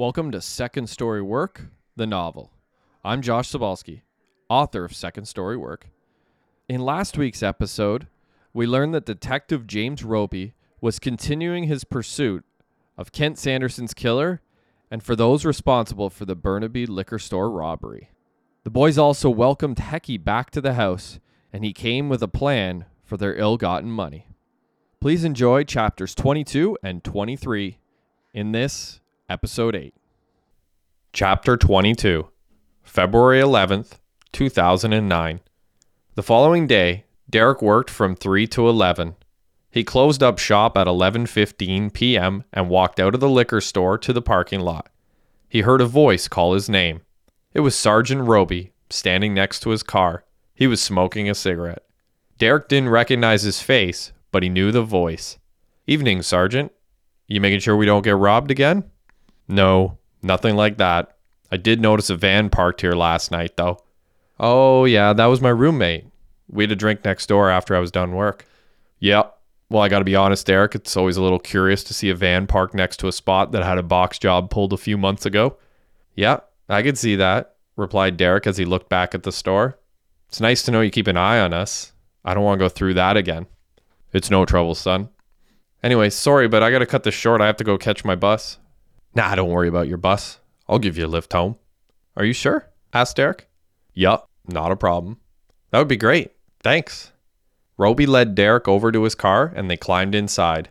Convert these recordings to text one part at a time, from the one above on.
Welcome to Second Story Work, the novel. I'm Josh Sobalski, author of Second Story Work. In last week's episode, we learned that Detective James Roby was continuing his pursuit of Kent Sanderson's killer and for those responsible for the Burnaby liquor store robbery. The boys also welcomed Hecky back to the house, and he came with a plan for their ill gotten money. Please enjoy chapters 22 and 23 in this episode 8. Chapter 22, February 11th, 2009. The following day, Derek worked from 3 to 11. He closed up shop at 11:15 p.m. and walked out of the liquor store to the parking lot. He heard a voice call his name. It was Sergeant Roby, standing next to his car. He was smoking a cigarette. Derek didn't recognize his face, but he knew the voice. Evening, Sergeant. You making sure we don't get robbed again? No, nothing like that. I did notice a van parked here last night, though. Oh, yeah, that was my roommate. We had a drink next door after I was done work. Yep. Well, I got to be honest, Derek, it's always a little curious to see a van parked next to a spot that had a box job pulled a few months ago. Yeah, I could see that, replied Derek as he looked back at the store. It's nice to know you keep an eye on us. I don't want to go through that again. It's no trouble, son. Anyway, sorry, but I got to cut this short. I have to go catch my bus. Nah, don't worry about your bus. I'll give you a lift home. Are you sure? asked Derek. Yup, not a problem. That would be great. Thanks. Roby led Derek over to his car and they climbed inside.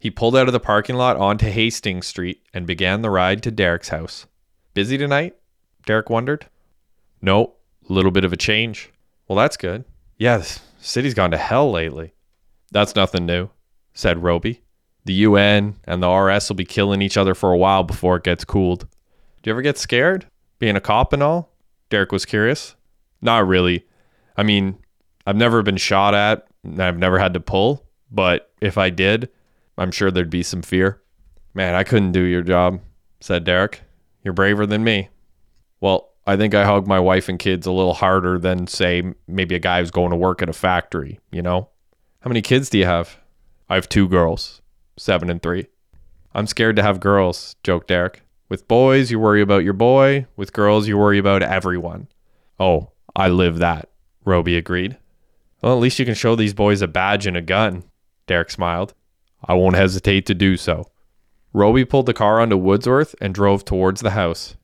He pulled out of the parking lot onto Hastings Street and began the ride to Derek's house. Busy tonight? Derek wondered. No, little bit of a change. Well, that's good. Yeah, the city's gone to hell lately. That's nothing new, said Roby. The UN and the RS will be killing each other for a while before it gets cooled. Do you ever get scared? Being a cop and all? Derek was curious. Not really. I mean, I've never been shot at, I've never had to pull, but if I did, I'm sure there'd be some fear. Man, I couldn't do your job, said Derek. You're braver than me. Well, I think I hug my wife and kids a little harder than, say, maybe a guy who's going to work at a factory, you know? How many kids do you have? I have two girls, seven and three. I'm scared to have girls, joked Derek. With boys, you worry about your boy. With girls, you worry about everyone. Oh, I live that, Roby agreed. Well, at least you can show these boys a badge and a gun, Derek smiled. I won't hesitate to do so. Roby pulled the car onto Woodsworth and drove towards the house.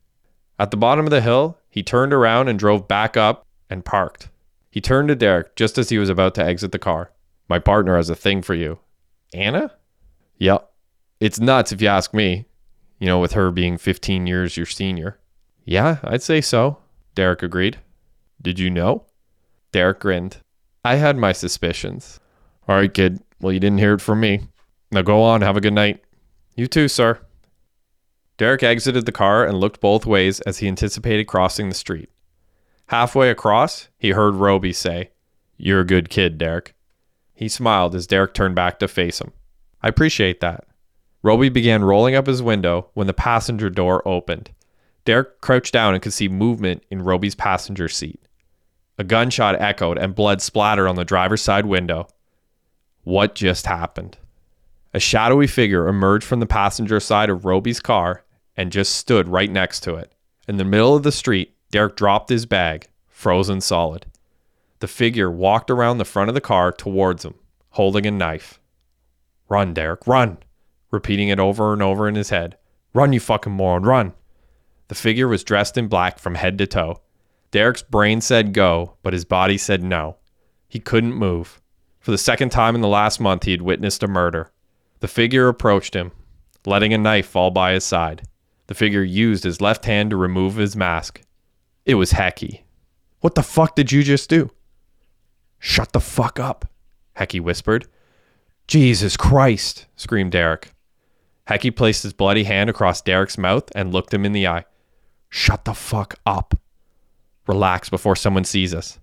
At the bottom of the hill, he turned around and drove back up and parked. He turned to Derek just as he was about to exit the car. My partner has a thing for you. Anna? Yep. It's nuts if you ask me. You know, with her being 15 years your senior. Yeah, I'd say so, Derek agreed. Did you know? Derek grinned. I had my suspicions. All right, kid. Well, you didn't hear it from me. Now go on. Have a good night. You too, sir. Derek exited the car and looked both ways as he anticipated crossing the street. Halfway across, he heard Roby say, You're a good kid, Derek. He smiled as Derek turned back to face him. I appreciate that. Roby began rolling up his window when the passenger door opened. Derek crouched down and could see movement in Roby's passenger seat. A gunshot echoed and blood splattered on the driver's side window. What just happened? A shadowy figure emerged from the passenger side of Roby's car and just stood right next to it. In the middle of the street, Derek dropped his bag, frozen solid. The figure walked around the front of the car towards him, holding a knife. Run, Derek, run! Repeating it over and over in his head. Run, you fucking moron, run! The figure was dressed in black from head to toe. Derek's brain said go, but his body said no. He couldn't move. For the second time in the last month, he had witnessed a murder. The figure approached him, letting a knife fall by his side. The figure used his left hand to remove his mask. It was Hecky. What the fuck did you just do? Shut the fuck up, Hecky whispered. Jesus Christ, screamed Derek. Hecky placed his bloody hand across Derek's mouth and looked him in the eye. Shut the fuck up. Relax before someone sees us.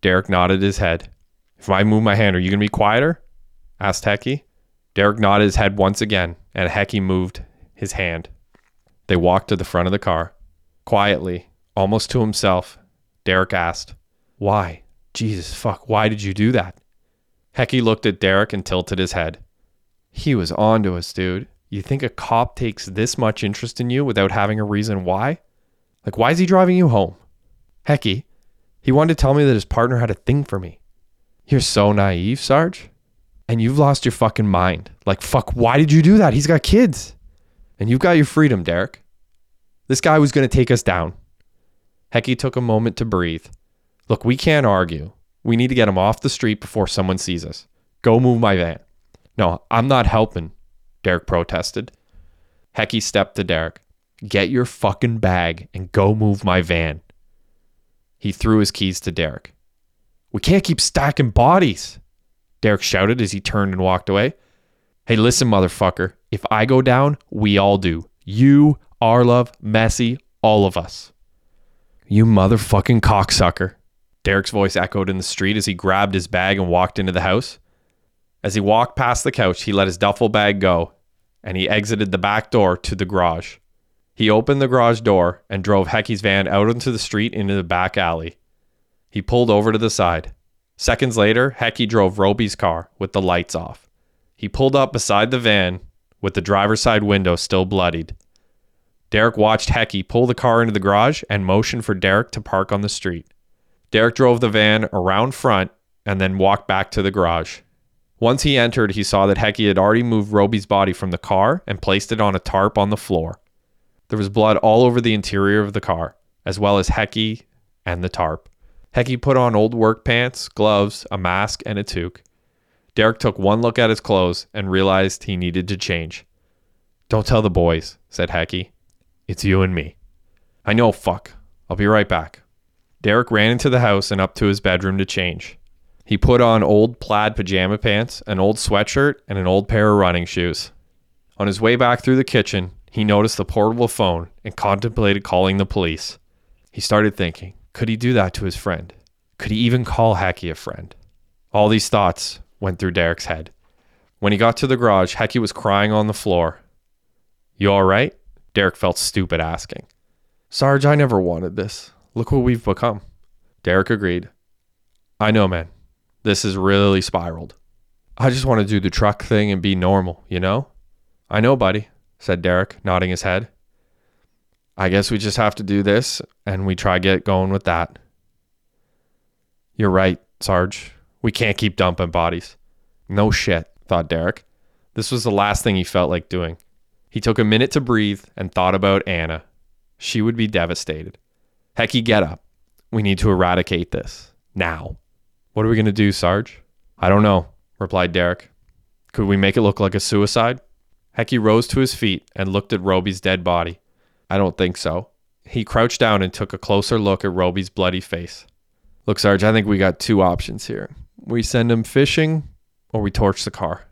Derek nodded his head. If I move my hand, are you going to be quieter? asked Hecky. Derek nodded his head once again, and Hecky moved his hand. They walked to the front of the car. Quietly, almost to himself, Derek asked, Why? Jesus, fuck, why did you do that? Hecky looked at Derek and tilted his head. He was on to us, dude. You think a cop takes this much interest in you without having a reason why? Like, why is he driving you home? Hecky, he wanted to tell me that his partner had a thing for me. You're so naive, Sarge. And you've lost your fucking mind. Like, fuck, why did you do that? He's got kids. And you've got your freedom, Derek. This guy was going to take us down. Hecky took a moment to breathe. Look, we can't argue. We need to get him off the street before someone sees us. Go move my van. No, I'm not helping, Derek protested. Hecky stepped to Derek. Get your fucking bag and go move my van. He threw his keys to Derek. We can't keep stacking bodies, Derek shouted as he turned and walked away. Hey, listen, motherfucker. If I go down, we all do. You, Arlov, Messy, all of us. You motherfucking cocksucker. Derek's voice echoed in the street as he grabbed his bag and walked into the house. As he walked past the couch, he let his duffel bag go and he exited the back door to the garage. He opened the garage door and drove Hecky's van out into the street into the back alley. He pulled over to the side. Seconds later, Hecky drove Roby's car with the lights off. He pulled up beside the van with the driver's side window still bloodied. Derek watched Hecky pull the car into the garage and motioned for Derek to park on the street. Derek drove the van around front and then walked back to the garage. Once he entered, he saw that Hecky had already moved Roby's body from the car and placed it on a tarp on the floor. There was blood all over the interior of the car, as well as Hecky and the tarp. Hecky put on old work pants, gloves, a mask, and a toque. Derek took one look at his clothes and realized he needed to change. Don't tell the boys, said Hecky. It's you and me. I know, fuck. I'll be right back. Derek ran into the house and up to his bedroom to change. He put on old plaid pajama pants, an old sweatshirt, and an old pair of running shoes. On his way back through the kitchen, he noticed the portable phone and contemplated calling the police. He started thinking, could he do that to his friend? Could he even call Hecky a friend? All these thoughts went through Derek's head. When he got to the garage, Hecky was crying on the floor. You all right? Derek felt stupid asking. Sarge, I never wanted this. Look what we've become. Derek agreed. I know, man. This has really spiraled. I just want to do the truck thing and be normal, you know? I know, buddy, said Derek, nodding his head. I guess we just have to do this and we try get going with that. You're right, Sarge. We can't keep dumping bodies. No shit, thought Derek. This was the last thing he felt like doing. He took a minute to breathe and thought about Anna. She would be devastated. Hecky, get up. We need to eradicate this. Now. What are we going to do, Sarge? I don't know, replied Derek. Could we make it look like a suicide? Hecky rose to his feet and looked at Roby's dead body. I don't think so. He crouched down and took a closer look at Roby's bloody face. Look, Sarge, I think we got two options here. We send him fishing or we torch the car.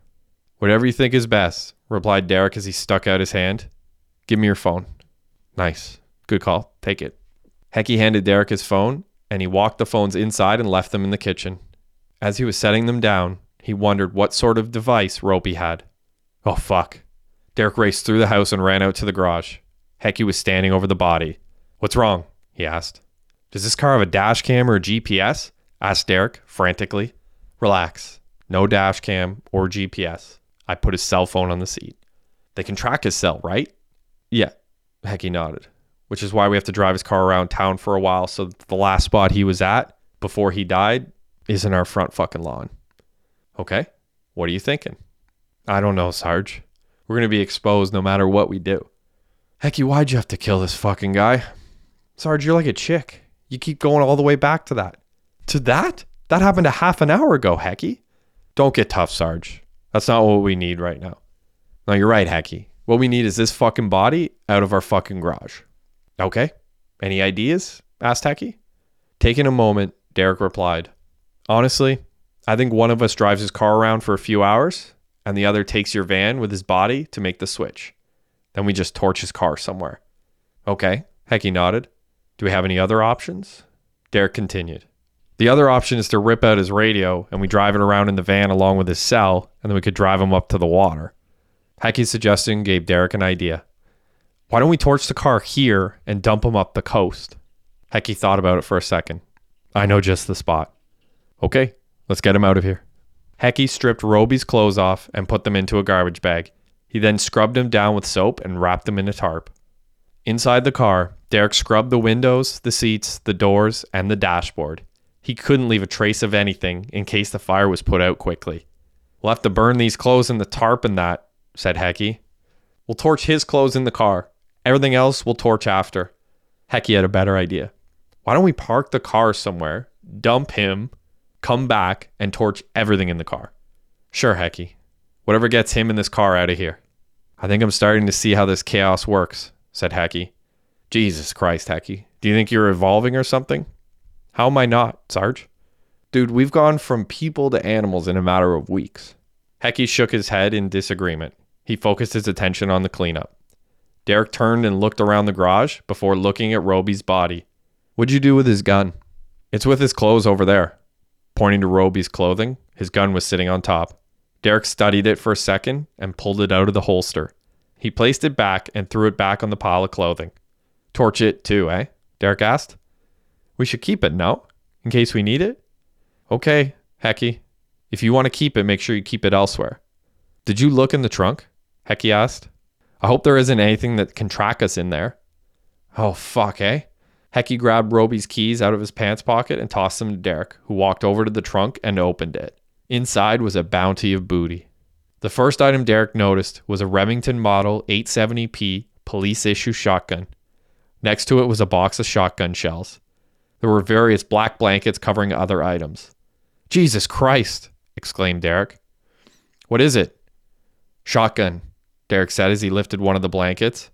Whatever you think is best, replied Derek as he stuck out his hand. Give me your phone. Nice. Good call. Take it. Hecky handed Derek his phone and he walked the phones inside and left them in the kitchen. As he was setting them down, he wondered what sort of device Roby had. Oh, fuck. Derek raced through the house and ran out to the garage. Hecky was standing over the body. What's wrong? he asked. Does this car have a dash cam or GPS? asked Derek frantically. Relax. No dash cam or GPS. I put his cell phone on the seat. They can track his cell, right? Yeah. Hecky nodded which is why we have to drive his car around town for a while. So the last spot he was at before he died is in our front fucking lawn. Okay. What are you thinking? I don't know, Sarge. We're going to be exposed no matter what we do. Hecky, why'd you have to kill this fucking guy? Sarge, you're like a chick. You keep going all the way back to that. To that? That happened a half an hour ago, Hecky. Don't get tough, Sarge. That's not what we need right now. No, you're right, Hecky. What we need is this fucking body out of our fucking garage. Okay. Any ideas? asked Hecky. Taking a moment, Derek replied, Honestly, I think one of us drives his car around for a few hours and the other takes your van with his body to make the switch. Then we just torch his car somewhere. Okay. Hecky nodded. Do we have any other options? Derek continued. The other option is to rip out his radio and we drive it around in the van along with his cell, and then we could drive him up to the water. Hecky's suggestion gave Derek an idea. Why don't we torch the car here and dump him up the coast? Hecky thought about it for a second. I know just the spot. Okay, let's get him out of here. Hecky stripped Roby's clothes off and put them into a garbage bag. He then scrubbed him down with soap and wrapped him in a tarp. Inside the car, Derek scrubbed the windows, the seats, the doors, and the dashboard. He couldn't leave a trace of anything in case the fire was put out quickly. We'll have to burn these clothes in the tarp and that, said Hecky. We'll torch his clothes in the car. Everything else we'll torch after. Hecky had a better idea. Why don't we park the car somewhere, dump him, come back, and torch everything in the car? Sure, Hecky. Whatever gets him in this car out of here. I think I'm starting to see how this chaos works, said Hecky. Jesus Christ, Hecky. Do you think you're evolving or something? How am I not, Sarge? Dude, we've gone from people to animals in a matter of weeks. Hecky shook his head in disagreement. He focused his attention on the cleanup. Derek turned and looked around the garage before looking at Roby's body. What'd you do with his gun? It's with his clothes over there. Pointing to Roby's clothing, his gun was sitting on top. Derek studied it for a second and pulled it out of the holster. He placed it back and threw it back on the pile of clothing. Torch it too, eh? Derek asked. We should keep it, no? In case we need it? Okay, Hecky. If you want to keep it, make sure you keep it elsewhere. Did you look in the trunk? Hecky asked. I hope there isn't anything that can track us in there. Oh, fuck, eh? Hecky grabbed Roby's keys out of his pants pocket and tossed them to Derek, who walked over to the trunk and opened it. Inside was a bounty of booty. The first item Derek noticed was a Remington Model 870P police issue shotgun. Next to it was a box of shotgun shells. There were various black blankets covering other items. Jesus Christ! exclaimed Derek. What is it? Shotgun, Derek said as he lifted one of the blankets.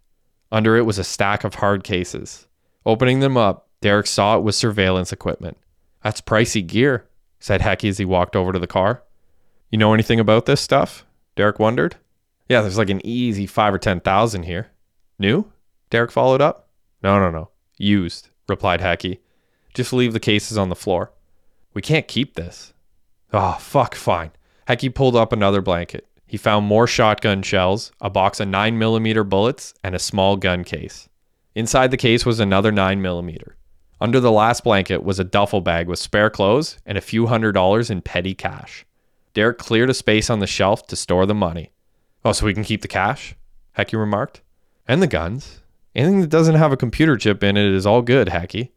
Under it was a stack of hard cases. Opening them up, Derek saw it was surveillance equipment. That's pricey gear, said Hecky as he walked over to the car. You know anything about this stuff? Derek wondered. Yeah, there's like an easy five or ten thousand here. New? Derek followed up. No, no, no. Used, replied Hecky. Just leave the cases on the floor. We can't keep this. Oh, fuck, fine. Hecky pulled up another blanket. He found more shotgun shells, a box of 9mm bullets, and a small gun case. Inside the case was another 9mm. Under the last blanket was a duffel bag with spare clothes and a few hundred dollars in petty cash. Derek cleared a space on the shelf to store the money. Oh, so we can keep the cash? Hecky remarked. And the guns. Anything that doesn't have a computer chip in it is all good, Hecky.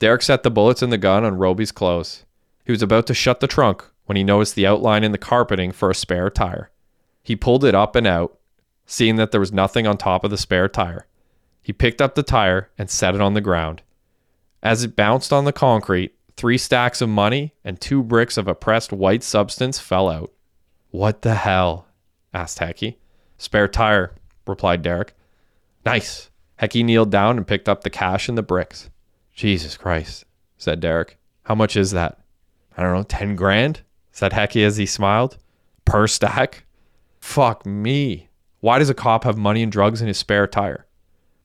Derek set the bullets in the gun on Roby's clothes. He was about to shut the trunk when he noticed the outline in the carpeting for a spare tire. He pulled it up and out, seeing that there was nothing on top of the spare tire. He picked up the tire and set it on the ground. As it bounced on the concrete, three stacks of money and two bricks of a pressed white substance fell out. What the hell? asked Hecky. Spare tire, replied Derek. Nice. Hecky kneeled down and picked up the cash and the bricks. Jesus Christ, said Derek. How much is that? I don't know, 10 grand? said Hecky as he smiled. Per stack? Fuck me. Why does a cop have money and drugs in his spare tire?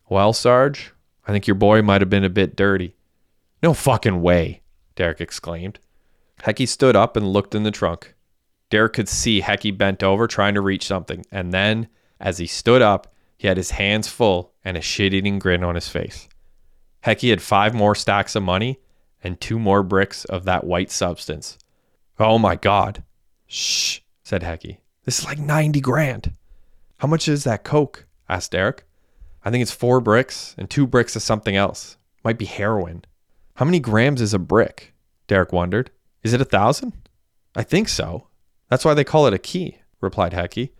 Well, Sarge, I think your boy might have been a bit dirty. No fucking way, Derek exclaimed. Hecky stood up and looked in the trunk. Derek could see Hecky bent over trying to reach something, and then, as he stood up, he had his hands full and a shit eating grin on his face. Hecky had five more stacks of money and two more bricks of that white substance. Oh my God. Shh, said Hecky. This is like 90 grand. How much is that Coke? asked Derek. I think it's four bricks and two bricks of something else. Might be heroin. How many grams is a brick? Derek wondered. Is it a thousand? I think so. That's why they call it a key, replied Hecky.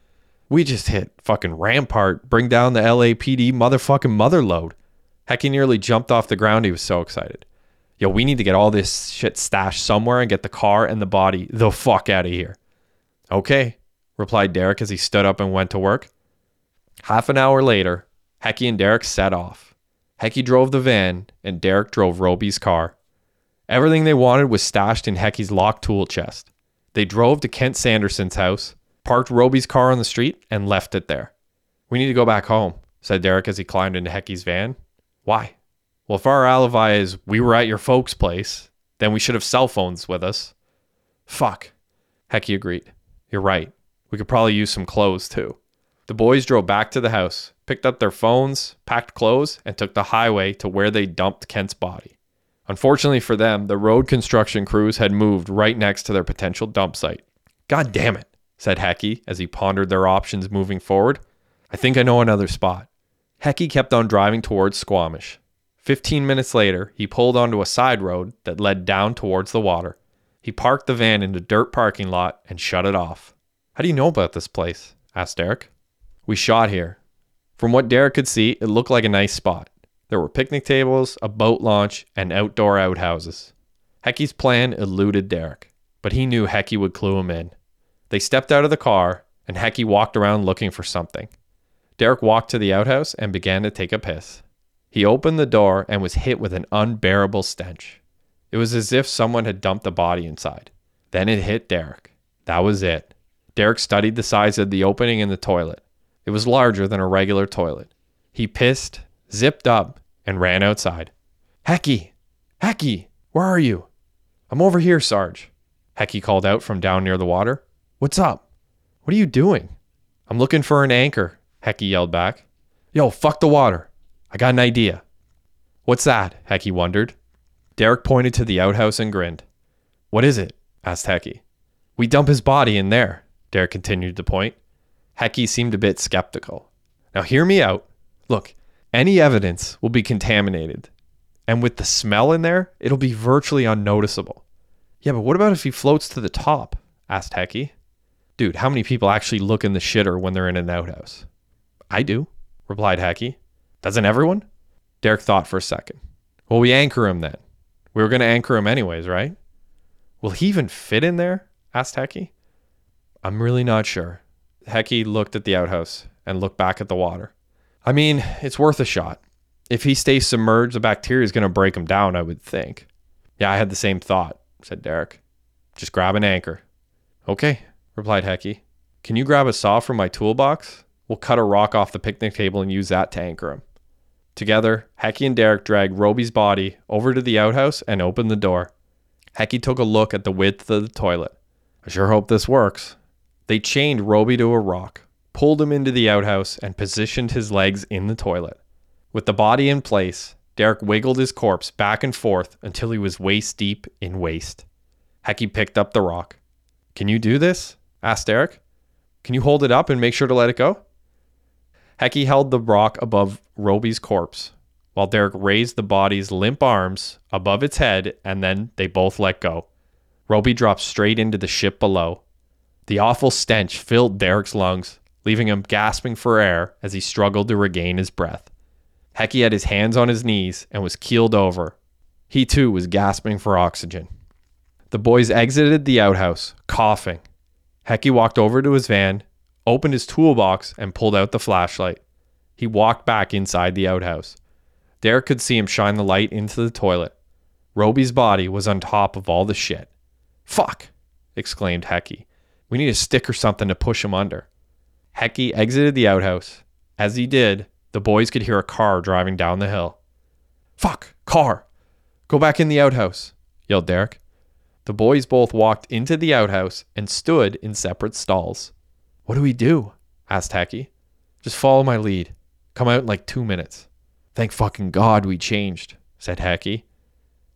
We just hit fucking Rampart, bring down the LAPD motherfucking mother load. Hecky nearly jumped off the ground. He was so excited. Yo, we need to get all this shit stashed somewhere and get the car and the body the fuck out of here. Okay, replied Derek as he stood up and went to work. Half an hour later, Hecky and Derek set off. Hecky drove the van, and Derek drove Roby's car. Everything they wanted was stashed in Hecky's locked tool chest. They drove to Kent Sanderson's house, parked Roby's car on the street, and left it there. We need to go back home, said Derek as he climbed into Hecky's van. Why? Well, if our alibi is we were at your folks' place, then we should have cell phones with us. Fuck. Hecky agreed. You're right. We could probably use some clothes too. The boys drove back to the house, picked up their phones, packed clothes, and took the highway to where they dumped Kent's body. Unfortunately for them, the road construction crews had moved right next to their potential dump site. God damn it, said Hecky as he pondered their options moving forward. I think I know another spot. Hecky kept on driving towards Squamish. Fifteen minutes later, he pulled onto a side road that led down towards the water. He parked the van in a dirt parking lot and shut it off. How do you know about this place? asked Derek. We shot here. From what Derek could see, it looked like a nice spot. There were picnic tables, a boat launch, and outdoor outhouses. Hecky's plan eluded Derek, but he knew Hecky would clue him in. They stepped out of the car, and Hecky walked around looking for something. Derek walked to the outhouse and began to take a piss. He opened the door and was hit with an unbearable stench. It was as if someone had dumped a body inside. Then it hit Derek. That was it. Derek studied the size of the opening in the toilet. It was larger than a regular toilet. He pissed, zipped up, and ran outside. Hecky! Hecky! Where are you? I'm over here, Sarge. Hecky called out from down near the water. What's up? What are you doing? I'm looking for an anchor, Hecky yelled back. Yo, fuck the water. I got an idea. What's that? Hecky wondered. Derek pointed to the outhouse and grinned. What is it? asked Hecky. We dump his body in there, Derek continued to point. Hecky seemed a bit skeptical. Now, hear me out. Look, any evidence will be contaminated. And with the smell in there, it'll be virtually unnoticeable. Yeah, but what about if he floats to the top? asked Hecky. Dude, how many people actually look in the shitter when they're in an outhouse? I do, replied Hecky. Doesn't everyone? Derek thought for a second. Well, we anchor him then. We were going to anchor him anyways, right? Will he even fit in there? asked Hecky. I'm really not sure. Hecky looked at the outhouse and looked back at the water. I mean, it's worth a shot. If he stays submerged, the bacteria is going to break him down, I would think. Yeah, I had the same thought, said Derek. Just grab an anchor. Okay, replied Hecky. Can you grab a saw from my toolbox? We'll cut a rock off the picnic table and use that to anchor him. Together, Hecky and Derek dragged Roby's body over to the outhouse and opened the door. Hecky took a look at the width of the toilet. I sure hope this works. They chained Roby to a rock, pulled him into the outhouse, and positioned his legs in the toilet. With the body in place, Derek wiggled his corpse back and forth until he was waist deep in waste. Hecky picked up the rock. Can you do this? asked Derek. Can you hold it up and make sure to let it go? Hecky held the rock above Roby's corpse, while Derek raised the body's limp arms above its head, and then they both let go. Roby dropped straight into the ship below. The awful stench filled Derek's lungs, leaving him gasping for air as he struggled to regain his breath. Hecky had his hands on his knees and was keeled over. He too was gasping for oxygen. The boys exited the outhouse, coughing. Hecky walked over to his van opened his toolbox, and pulled out the flashlight. He walked back inside the outhouse. Derek could see him shine the light into the toilet. Roby's body was on top of all the shit. Fuck! exclaimed Hecky. We need a stick or something to push him under. Hecky exited the outhouse. As he did, the boys could hear a car driving down the hill. Fuck! Car! Go back in the outhouse, yelled Derek. The boys both walked into the outhouse and stood in separate stalls. What do we do? asked Hecky. Just follow my lead. Come out in like two minutes. Thank fucking God we changed, said Hecky.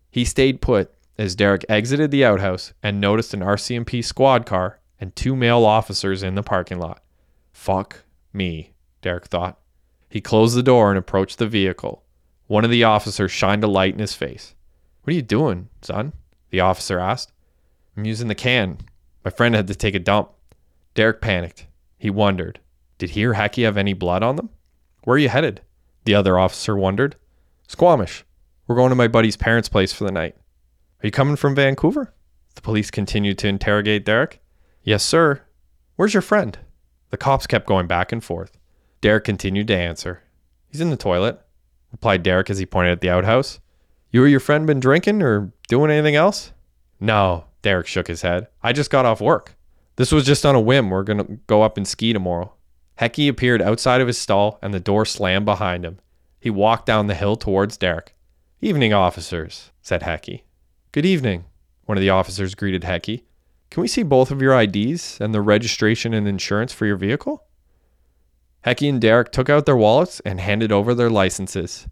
He stayed put as Derek exited the outhouse and noticed an RCMP squad car and two male officers in the parking lot. Fuck me, Derek thought. He closed the door and approached the vehicle. One of the officers shined a light in his face. What are you doing, son? The officer asked. I'm using the can. My friend had to take a dump. Derek panicked. He wondered, did he or Hecky have any blood on them? Where are you headed? The other officer wondered. Squamish. We're going to my buddy's parents' place for the night. Are you coming from Vancouver? The police continued to interrogate Derek. Yes, sir. Where's your friend? The cops kept going back and forth. Derek continued to answer. He's in the toilet, replied Derek as he pointed at the outhouse. You or your friend been drinking or doing anything else? No, Derek shook his head. I just got off work. This was just on a whim. We're going to go up and ski tomorrow. Hecky appeared outside of his stall and the door slammed behind him. He walked down the hill towards Derek. Evening, officers, said Hecky. Good evening, one of the officers greeted Hecky. Can we see both of your IDs and the registration and insurance for your vehicle? Hecky and Derek took out their wallets and handed over their licenses.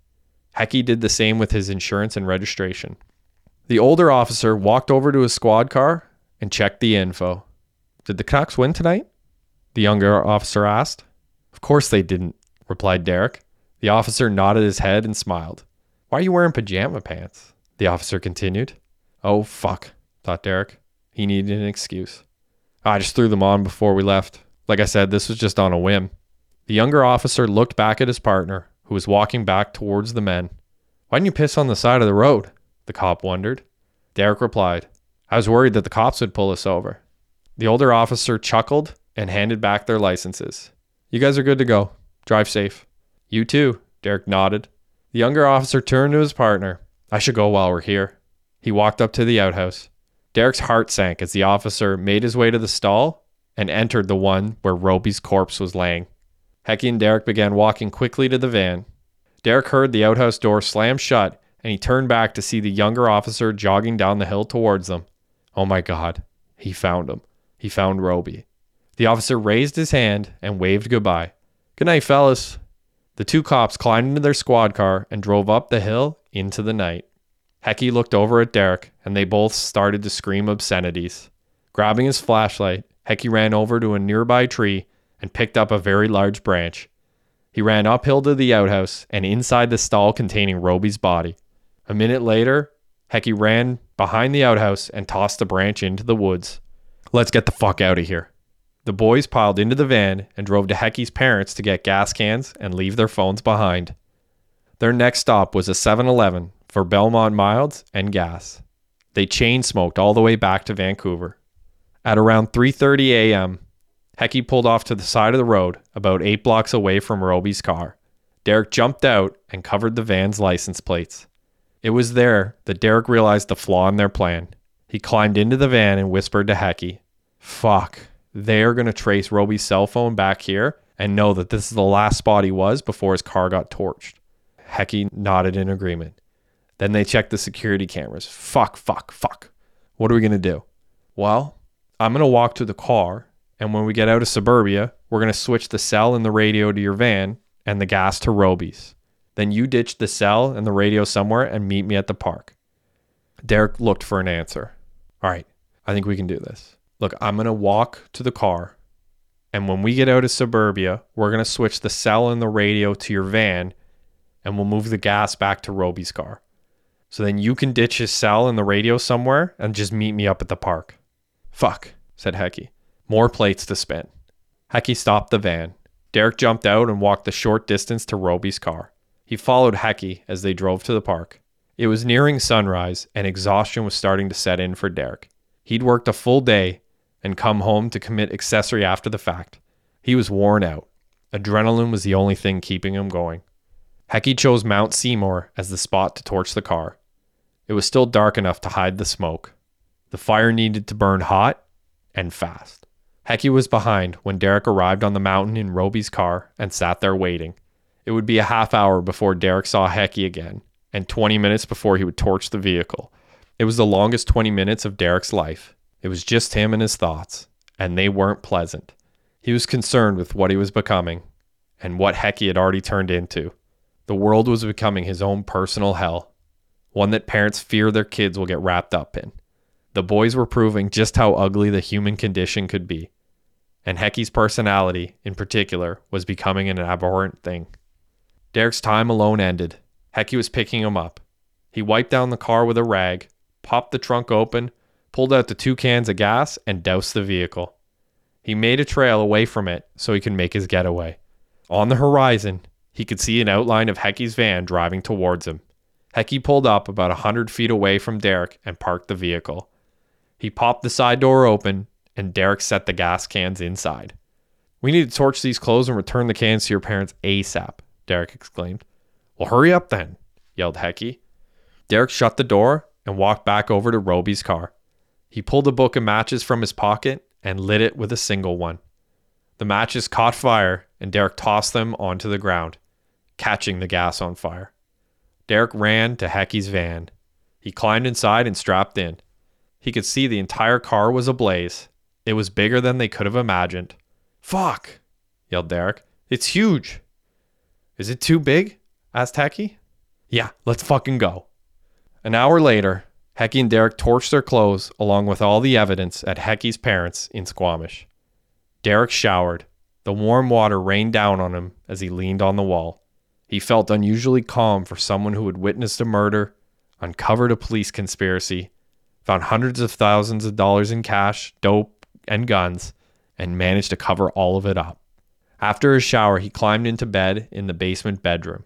Hecky did the same with his insurance and registration. The older officer walked over to his squad car and checked the info. Did the Canucks win tonight? The younger officer asked. Of course they didn't, replied Derek. The officer nodded his head and smiled. Why are you wearing pajama pants? The officer continued. Oh, fuck, thought Derek. He needed an excuse. I just threw them on before we left. Like I said, this was just on a whim. The younger officer looked back at his partner, who was walking back towards the men. Why didn't you piss on the side of the road? The cop wondered. Derek replied, I was worried that the cops would pull us over. The older officer chuckled and handed back their licenses. You guys are good to go. Drive safe. You too, Derek nodded. The younger officer turned to his partner. I should go while we're here. He walked up to the outhouse. Derek's heart sank as the officer made his way to the stall and entered the one where Roby's corpse was laying. Hecky and Derek began walking quickly to the van. Derek heard the outhouse door slam shut and he turned back to see the younger officer jogging down the hill towards them. Oh my God, he found him. He found Roby. The officer raised his hand and waved goodbye. Good night, fellas. The two cops climbed into their squad car and drove up the hill into the night. Hecky looked over at Derek, and they both started to scream obscenities. Grabbing his flashlight, Hecky ran over to a nearby tree and picked up a very large branch. He ran uphill to the outhouse and inside the stall containing Roby's body. A minute later, Hecky ran behind the outhouse and tossed the branch into the woods. Let's get the fuck out of here. The boys piled into the van and drove to Hecky's parents to get gas cans and leave their phones behind. Their next stop was a 7 Eleven for Belmont Milds and gas. They chain smoked all the way back to Vancouver. At around 3:30 a.m., Hecky pulled off to the side of the road, about eight blocks away from Roby's car. Derek jumped out and covered the van's license plates. It was there that Derek realized the flaw in their plan. He climbed into the van and whispered to Hecky, Fuck, they are going to trace Roby's cell phone back here and know that this is the last spot he was before his car got torched. Hecky nodded in agreement. Then they checked the security cameras. Fuck, fuck, fuck. What are we going to do? Well, I'm going to walk to the car and when we get out of suburbia, we're going to switch the cell and the radio to your van and the gas to Roby's. Then you ditch the cell and the radio somewhere and meet me at the park. Derek looked for an answer. All right, I think we can do this. Look, I'm going to walk to the car. And when we get out of suburbia, we're going to switch the cell and the radio to your van and we'll move the gas back to Roby's car. So then you can ditch his cell and the radio somewhere and just meet me up at the park. Fuck, said Hecky. More plates to spin. Hecky stopped the van. Derek jumped out and walked the short distance to Roby's car. He followed Hecky as they drove to the park. It was nearing sunrise, and exhaustion was starting to set in for Derek. He'd worked a full day and come home to commit accessory after the fact. He was worn out. Adrenaline was the only thing keeping him going. Hecky chose Mount Seymour as the spot to torch the car. It was still dark enough to hide the smoke. The fire needed to burn hot and fast. Hecky was behind when Derek arrived on the mountain in Roby's car and sat there waiting. It would be a half hour before Derek saw Hecky again, and 20 minutes before he would torch the vehicle. It was the longest 20 minutes of Derek's life. It was just him and his thoughts, and they weren't pleasant. He was concerned with what he was becoming and what Hecky had already turned into. The world was becoming his own personal hell, one that parents fear their kids will get wrapped up in. The boys were proving just how ugly the human condition could be and Hecky's personality, in particular, was becoming an abhorrent thing. Derek's time alone ended. Hecky was picking him up. He wiped down the car with a rag, popped the trunk open, pulled out the two cans of gas, and doused the vehicle. He made a trail away from it so he could make his getaway. On the horizon, he could see an outline of Hecky's van driving towards him. Hecky pulled up about a hundred feet away from Derek and parked the vehicle. He popped the side door open and Derek set the gas cans inside. We need to torch these clothes and return the cans to your parents ASAP, Derek exclaimed. Well, hurry up then, yelled Hecky. Derek shut the door and walked back over to Roby's car. He pulled a book of matches from his pocket and lit it with a single one. The matches caught fire and Derek tossed them onto the ground, catching the gas on fire. Derek ran to Hecky's van. He climbed inside and strapped in. He could see the entire car was ablaze it was bigger than they could have imagined. Fuck, yelled Derek. It's huge. Is it too big? asked Hecky. Yeah, let's fucking go. An hour later, Hecky and Derek torched their clothes along with all the evidence at Hecky's parents in Squamish. Derek showered. The warm water rained down on him as he leaned on the wall. He felt unusually calm for someone who had witnessed a murder, uncovered a police conspiracy, found hundreds of thousands of dollars in cash, dope, and guns, and managed to cover all of it up. After his shower, he climbed into bed in the basement bedroom.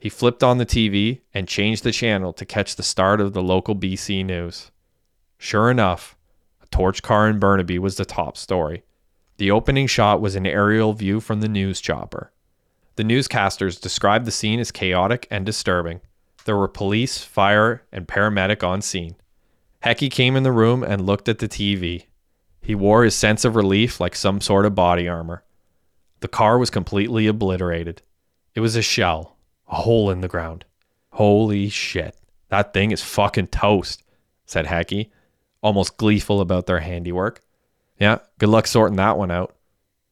He flipped on the TV and changed the channel to catch the start of the local BC news. Sure enough, a torch car in Burnaby was the top story. The opening shot was an aerial view from the news chopper. The newscasters described the scene as chaotic and disturbing. There were police, fire, and paramedic on scene. Hecky came in the room and looked at the TV. He wore his sense of relief like some sort of body armor. The car was completely obliterated. It was a shell, a hole in the ground. Holy shit. That thing is fucking toast, said Hecky, almost gleeful about their handiwork. Yeah, good luck sorting that one out.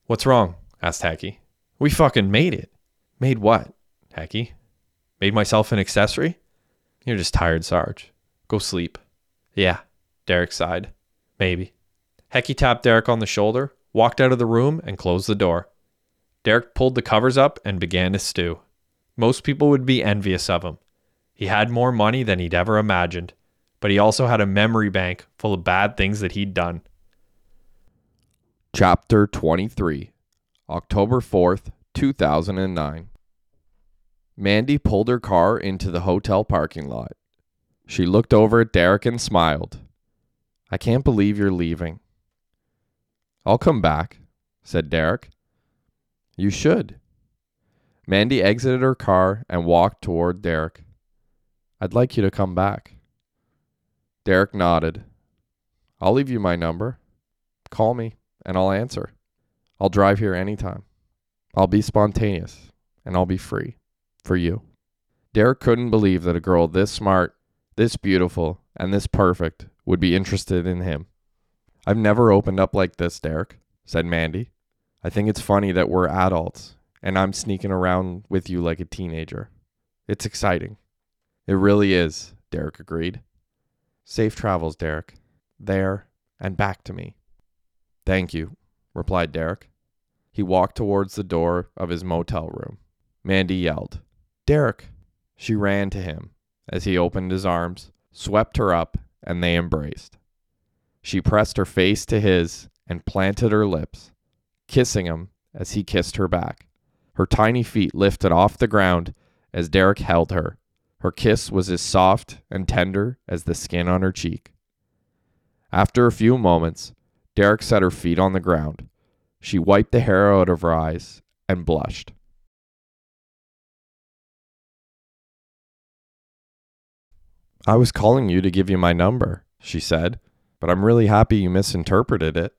What's wrong? asked Hecky. We fucking made it. Made what? Hecky. Made myself an accessory? You're just tired, Sarge. Go sleep. Yeah, Derek sighed. Maybe. Hecky tapped Derek on the shoulder, walked out of the room, and closed the door. Derek pulled the covers up and began to stew. Most people would be envious of him. He had more money than he'd ever imagined, but he also had a memory bank full of bad things that he'd done. Chapter 23 October 4th, 2009. Mandy pulled her car into the hotel parking lot. She looked over at Derek and smiled. I can't believe you're leaving. I'll come back, said Derek. You should. Mandy exited her car and walked toward Derek. I'd like you to come back. Derek nodded. I'll leave you my number. Call me and I'll answer. I'll drive here anytime. I'll be spontaneous and I'll be free for you. Derek couldn't believe that a girl this smart, this beautiful, and this perfect would be interested in him. I've never opened up like this, Derek, said Mandy. I think it's funny that we're adults and I'm sneaking around with you like a teenager. It's exciting. It really is, Derek agreed. Safe travels, Derek. There and back to me. Thank you, replied Derek. He walked towards the door of his motel room. Mandy yelled, Derek! She ran to him as he opened his arms, swept her up, and they embraced. She pressed her face to his and planted her lips, kissing him as he kissed her back. Her tiny feet lifted off the ground as Derek held her. Her kiss was as soft and tender as the skin on her cheek. After a few moments, Derek set her feet on the ground. She wiped the hair out of her eyes and blushed. I was calling you to give you my number, she said, but I'm really happy you misinterpreted it.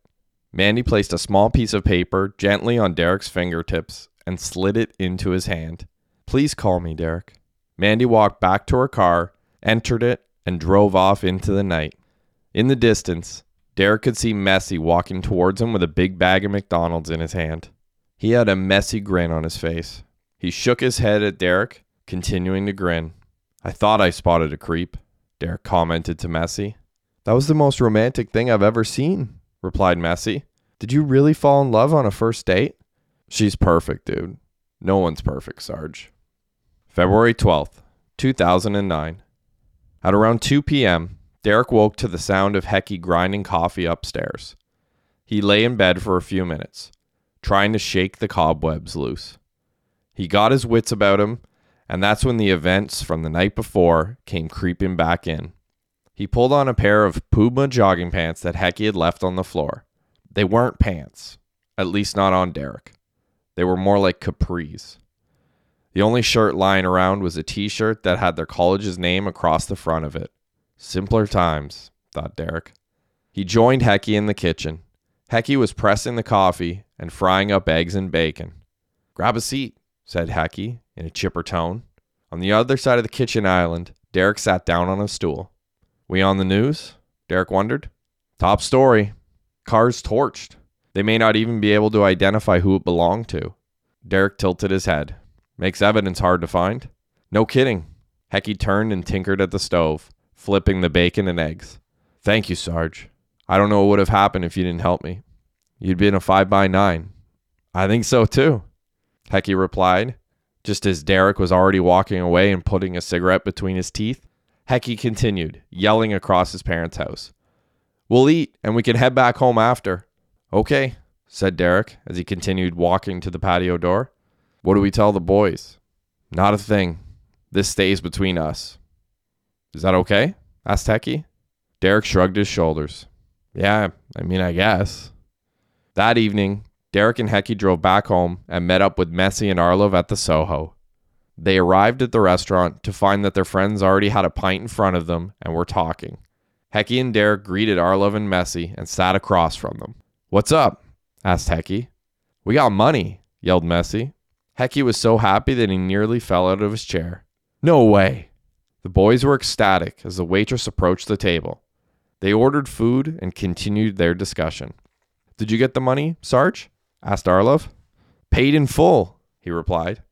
Mandy placed a small piece of paper gently on Derek's fingertips and slid it into his hand. Please call me, Derek. Mandy walked back to her car, entered it, and drove off into the night. In the distance, Derek could see Messy walking towards him with a big bag of McDonald's in his hand. He had a messy grin on his face. He shook his head at Derek, continuing to grin. I thought I spotted a creep, Derek commented to Messy. That was the most romantic thing I've ever seen, replied Messy. Did you really fall in love on a first date? She's perfect, dude. No one's perfect, Sarge. February 12th, 2009. At around 2 p.m., Derek woke to the sound of Hecky grinding coffee upstairs. He lay in bed for a few minutes, trying to shake the cobwebs loose. He got his wits about him, and that's when the events from the night before came creeping back in. He pulled on a pair of Puma jogging pants that Hecky had left on the floor. They weren't pants, at least not on Derek. They were more like capris. The only shirt lying around was a t shirt that had their college's name across the front of it. Simpler times, thought Derek. He joined Hecky in the kitchen. Hecky was pressing the coffee and frying up eggs and bacon. Grab a seat, said Hecky in a chipper tone. On the other side of the kitchen island, Derek sat down on a stool. We on the news? Derek wondered. Top story. Cars torched. They may not even be able to identify who it belonged to. Derek tilted his head. Makes evidence hard to find. No kidding. Hecky turned and tinkered at the stove flipping the bacon and eggs. Thank you, Sarge. I don't know what would have happened if you didn't help me. You'd been a five by nine. I think so too, Hecky replied, just as Derek was already walking away and putting a cigarette between his teeth. Hecky continued, yelling across his parents' house. We'll eat and we can head back home after. Okay, said Derek as he continued walking to the patio door. What do we tell the boys? Not a thing. This stays between us. Is that okay? asked Hecky. Derek shrugged his shoulders. Yeah, I mean, I guess. That evening, Derek and Hecky drove back home and met up with Messy and Arlov at the Soho. They arrived at the restaurant to find that their friends already had a pint in front of them and were talking. Hecky and Derek greeted Arlov and Messy and sat across from them. What's up? asked Hecky. We got money, yelled Messy. Hecky was so happy that he nearly fell out of his chair. No way. The boys were ecstatic as the waitress approached the table. They ordered food and continued their discussion. Did you get the money, Sarge? asked Arlov. Paid in full, he replied.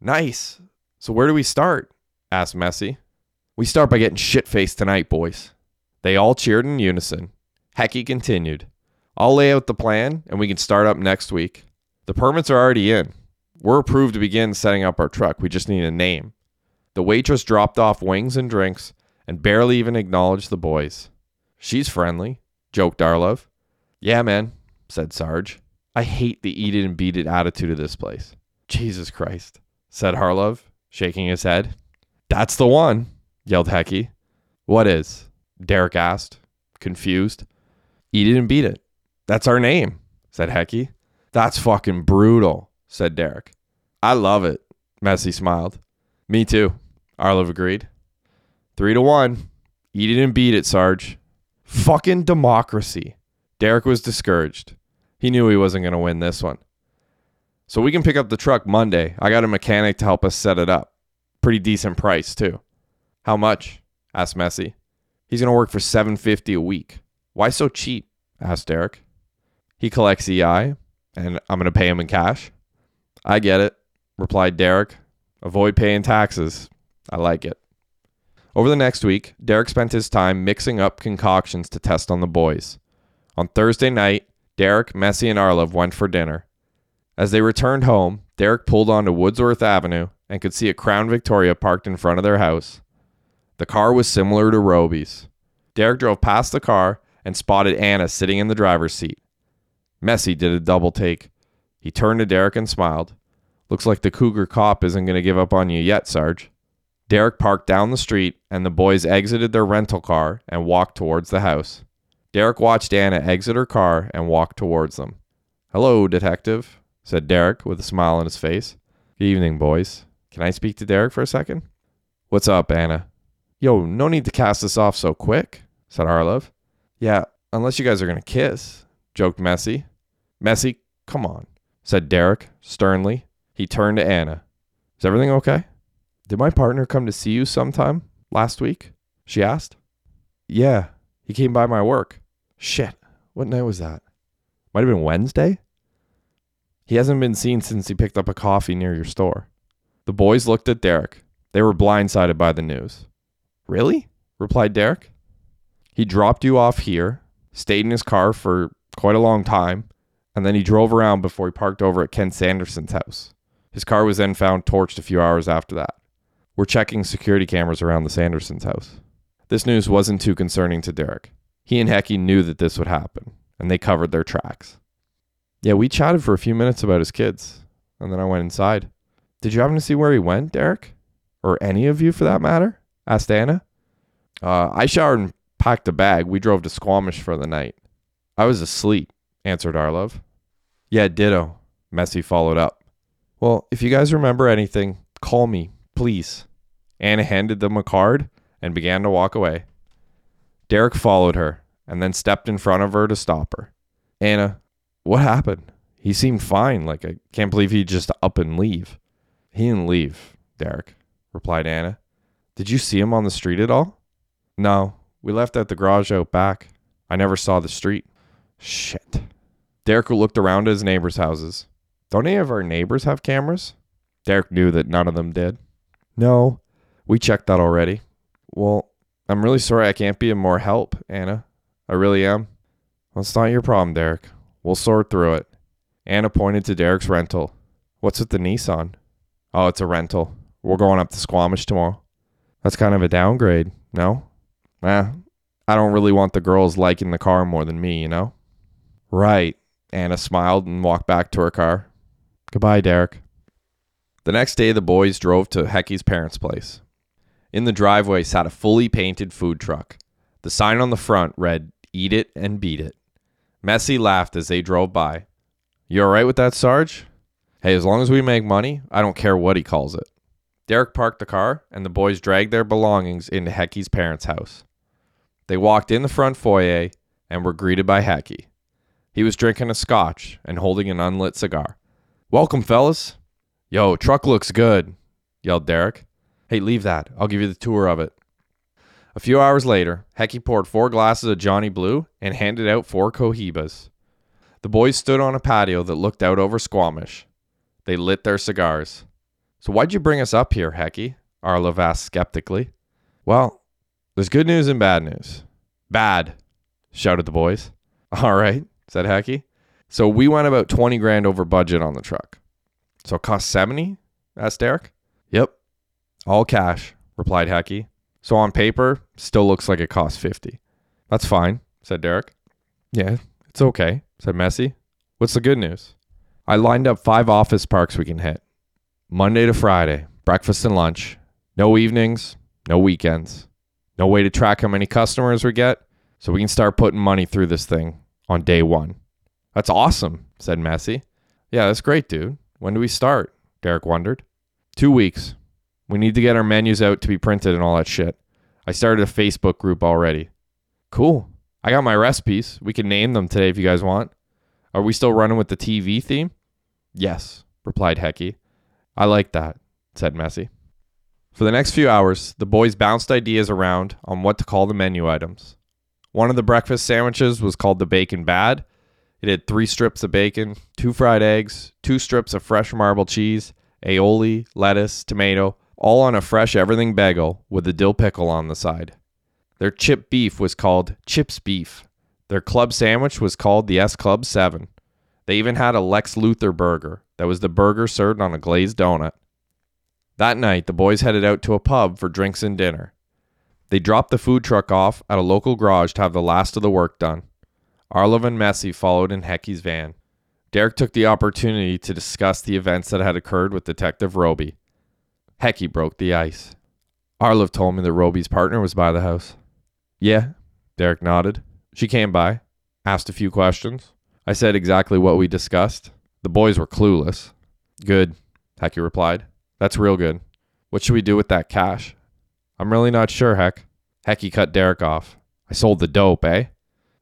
Nice. So where do we start? asked Messy. We start by getting shit faced tonight, boys. They all cheered in unison. Hecky continued. I'll lay out the plan and we can start up next week. The permits are already in. We're approved to begin setting up our truck. We just need a name. The waitress dropped off wings and drinks and barely even acknowledged the boys. She's friendly, joked Arlov. Yeah, man, said Sarge. I hate the eat it and beat it attitude of this place. Jesus Christ, said Arlov, shaking his head. That's the one, yelled Hecky. What is? Derek asked, confused. Eat it and beat it. That's our name, said Hecky. That's fucking brutal, said Derek. I love it, Messy smiled. Me too, Arlov agreed. Three to one. Eat it and beat it, Sarge, Fucking democracy. Derek was discouraged. He knew he wasn't going to win this one. So we can pick up the truck Monday. I got a mechanic to help us set it up. Pretty decent price, too. How much? asked Messy. He's going to work for 750 a week. Why so cheap? asked Derek. He collects EI, and I'm going to pay him in cash. I get it, replied Derek. Avoid paying taxes. I like it. Over the next week, Derek spent his time mixing up concoctions to test on the boys. On Thursday night, Derek, Messy, and Arlov went for dinner. As they returned home, Derek pulled onto Woodsworth Avenue and could see a Crown Victoria parked in front of their house. The car was similar to Roby's. Derek drove past the car and spotted Anna sitting in the driver's seat. Messy did a double take. He turned to Derek and smiled. Looks like the Cougar cop isn't going to give up on you yet, Sarge. Derek parked down the street, and the boys exited their rental car and walked towards the house. Derek watched Anna exit her car and walk towards them. Hello, detective, said Derek with a smile on his face. Good evening, boys. Can I speak to Derek for a second? What's up, Anna? Yo, no need to cast this off so quick, said Arlov. Yeah, unless you guys are going to kiss, joked Messy. Messy, come on, said Derek sternly. He turned to Anna. Is everything okay? Did my partner come to see you sometime last week? She asked. Yeah, he came by my work. Shit, what night was that? Might have been Wednesday? He hasn't been seen since he picked up a coffee near your store. The boys looked at Derek. They were blindsided by the news. Really? replied Derek. He dropped you off here, stayed in his car for quite a long time, and then he drove around before he parked over at Ken Sanderson's house. His car was then found torched a few hours after that. We're checking security cameras around the Sandersons' house. This news wasn't too concerning to Derek. He and Hecky knew that this would happen, and they covered their tracks. Yeah, we chatted for a few minutes about his kids, and then I went inside. Did you happen to see where he went, Derek? Or any of you for that matter? asked Anna. Uh, I showered and packed a bag. We drove to Squamish for the night. I was asleep, answered Arlov. Yeah, ditto, Messy followed up. Well, if you guys remember anything, call me, please. Anna handed them a card and began to walk away. Derek followed her and then stepped in front of her to stop her. Anna, what happened? He seemed fine. Like, I can't believe he just up and leave. He didn't leave, Derek, replied Anna. Did you see him on the street at all? No, we left at the garage out back. I never saw the street. Shit. Derek looked around at his neighbors' houses. Don't any of our neighbors have cameras? Derek knew that none of them did. No, we checked that already. Well, I'm really sorry I can't be of more help, Anna. I really am. Well, it's not your problem, Derek. We'll sort through it. Anna pointed to Derek's rental. What's with the Nissan? Oh, it's a rental. We're going up to Squamish tomorrow. That's kind of a downgrade, no? Eh, I don't really want the girls liking the car more than me, you know? Right. Anna smiled and walked back to her car. Goodbye, Derek. The next day, the boys drove to Hecky's parents' place. In the driveway sat a fully painted food truck. The sign on the front read, Eat it and beat it. Messy laughed as they drove by. You all right with that, Sarge? Hey, as long as we make money, I don't care what he calls it. Derek parked the car, and the boys dragged their belongings into Hecky's parents' house. They walked in the front foyer and were greeted by Hecky. He was drinking a scotch and holding an unlit cigar. Welcome, fellas. Yo, truck looks good, yelled Derek. Hey, leave that. I'll give you the tour of it. A few hours later, Hecky poured four glasses of Johnny Blue and handed out four Cohibas. The boys stood on a patio that looked out over Squamish. They lit their cigars. So why'd you bring us up here, Hecky? Arlov asked skeptically. Well, there's good news and bad news. Bad, shouted the boys. All right, said Hecky. So we went about 20 grand over budget on the truck. So it cost 70? asked Derek. All cash, replied Hecky. So on paper, still looks like it cost 50. That's fine, said Derek. Yeah, it's okay, said Messy. What's the good news? I lined up five office parks we can hit. Monday to Friday, breakfast and lunch. No evenings, no weekends. No way to track how many customers we get, so we can start putting money through this thing on day one. That's awesome, said Messy. Yeah, that's great, dude. When do we start? Derek wondered. Two weeks. We need to get our menus out to be printed and all that shit. I started a Facebook group already. Cool. I got my recipes. We can name them today if you guys want. Are we still running with the TV theme? Yes, replied Hecky. I like that, said Messy. For the next few hours, the boys bounced ideas around on what to call the menu items. One of the breakfast sandwiches was called the Bacon Bad. It had three strips of bacon, two fried eggs, two strips of fresh marble cheese, aioli, lettuce, tomato, all on a fresh everything bagel with a dill pickle on the side. Their chip beef was called Chips Beef. Their club sandwich was called the S Club 7. They even had a Lex Luthor burger that was the burger served on a glazed donut. That night, the boys headed out to a pub for drinks and dinner. They dropped the food truck off at a local garage to have the last of the work done. Arlov and Messy followed in Hecky's van. Derek took the opportunity to discuss the events that had occurred with Detective Roby. Hecky broke the ice. Arlov told me that Roby's partner was by the house. Yeah, Derek nodded. She came by, asked a few questions. I said exactly what we discussed. The boys were clueless. Good, Hecky replied. That's real good. What should we do with that cash? I'm really not sure, Heck. Hecky cut Derek off. I sold the dope, eh?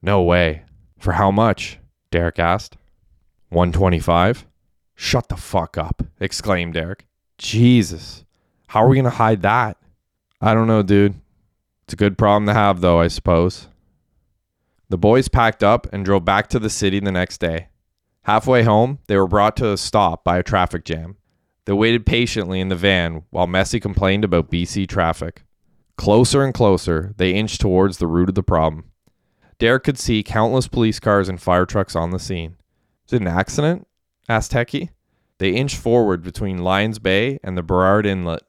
No way. For how much? Derek asked. 125. Shut the fuck up, exclaimed Derek. Jesus. How are we going to hide that? I don't know, dude. It's a good problem to have, though, I suppose. The boys packed up and drove back to the city the next day. Halfway home, they were brought to a stop by a traffic jam. They waited patiently in the van while Messy complained about BC traffic. Closer and closer, they inched towards the root of the problem. Derek could see countless police cars and fire trucks on the scene. Is it an accident? asked Hecky. They inched forward between Lions Bay and the Burrard Inlet.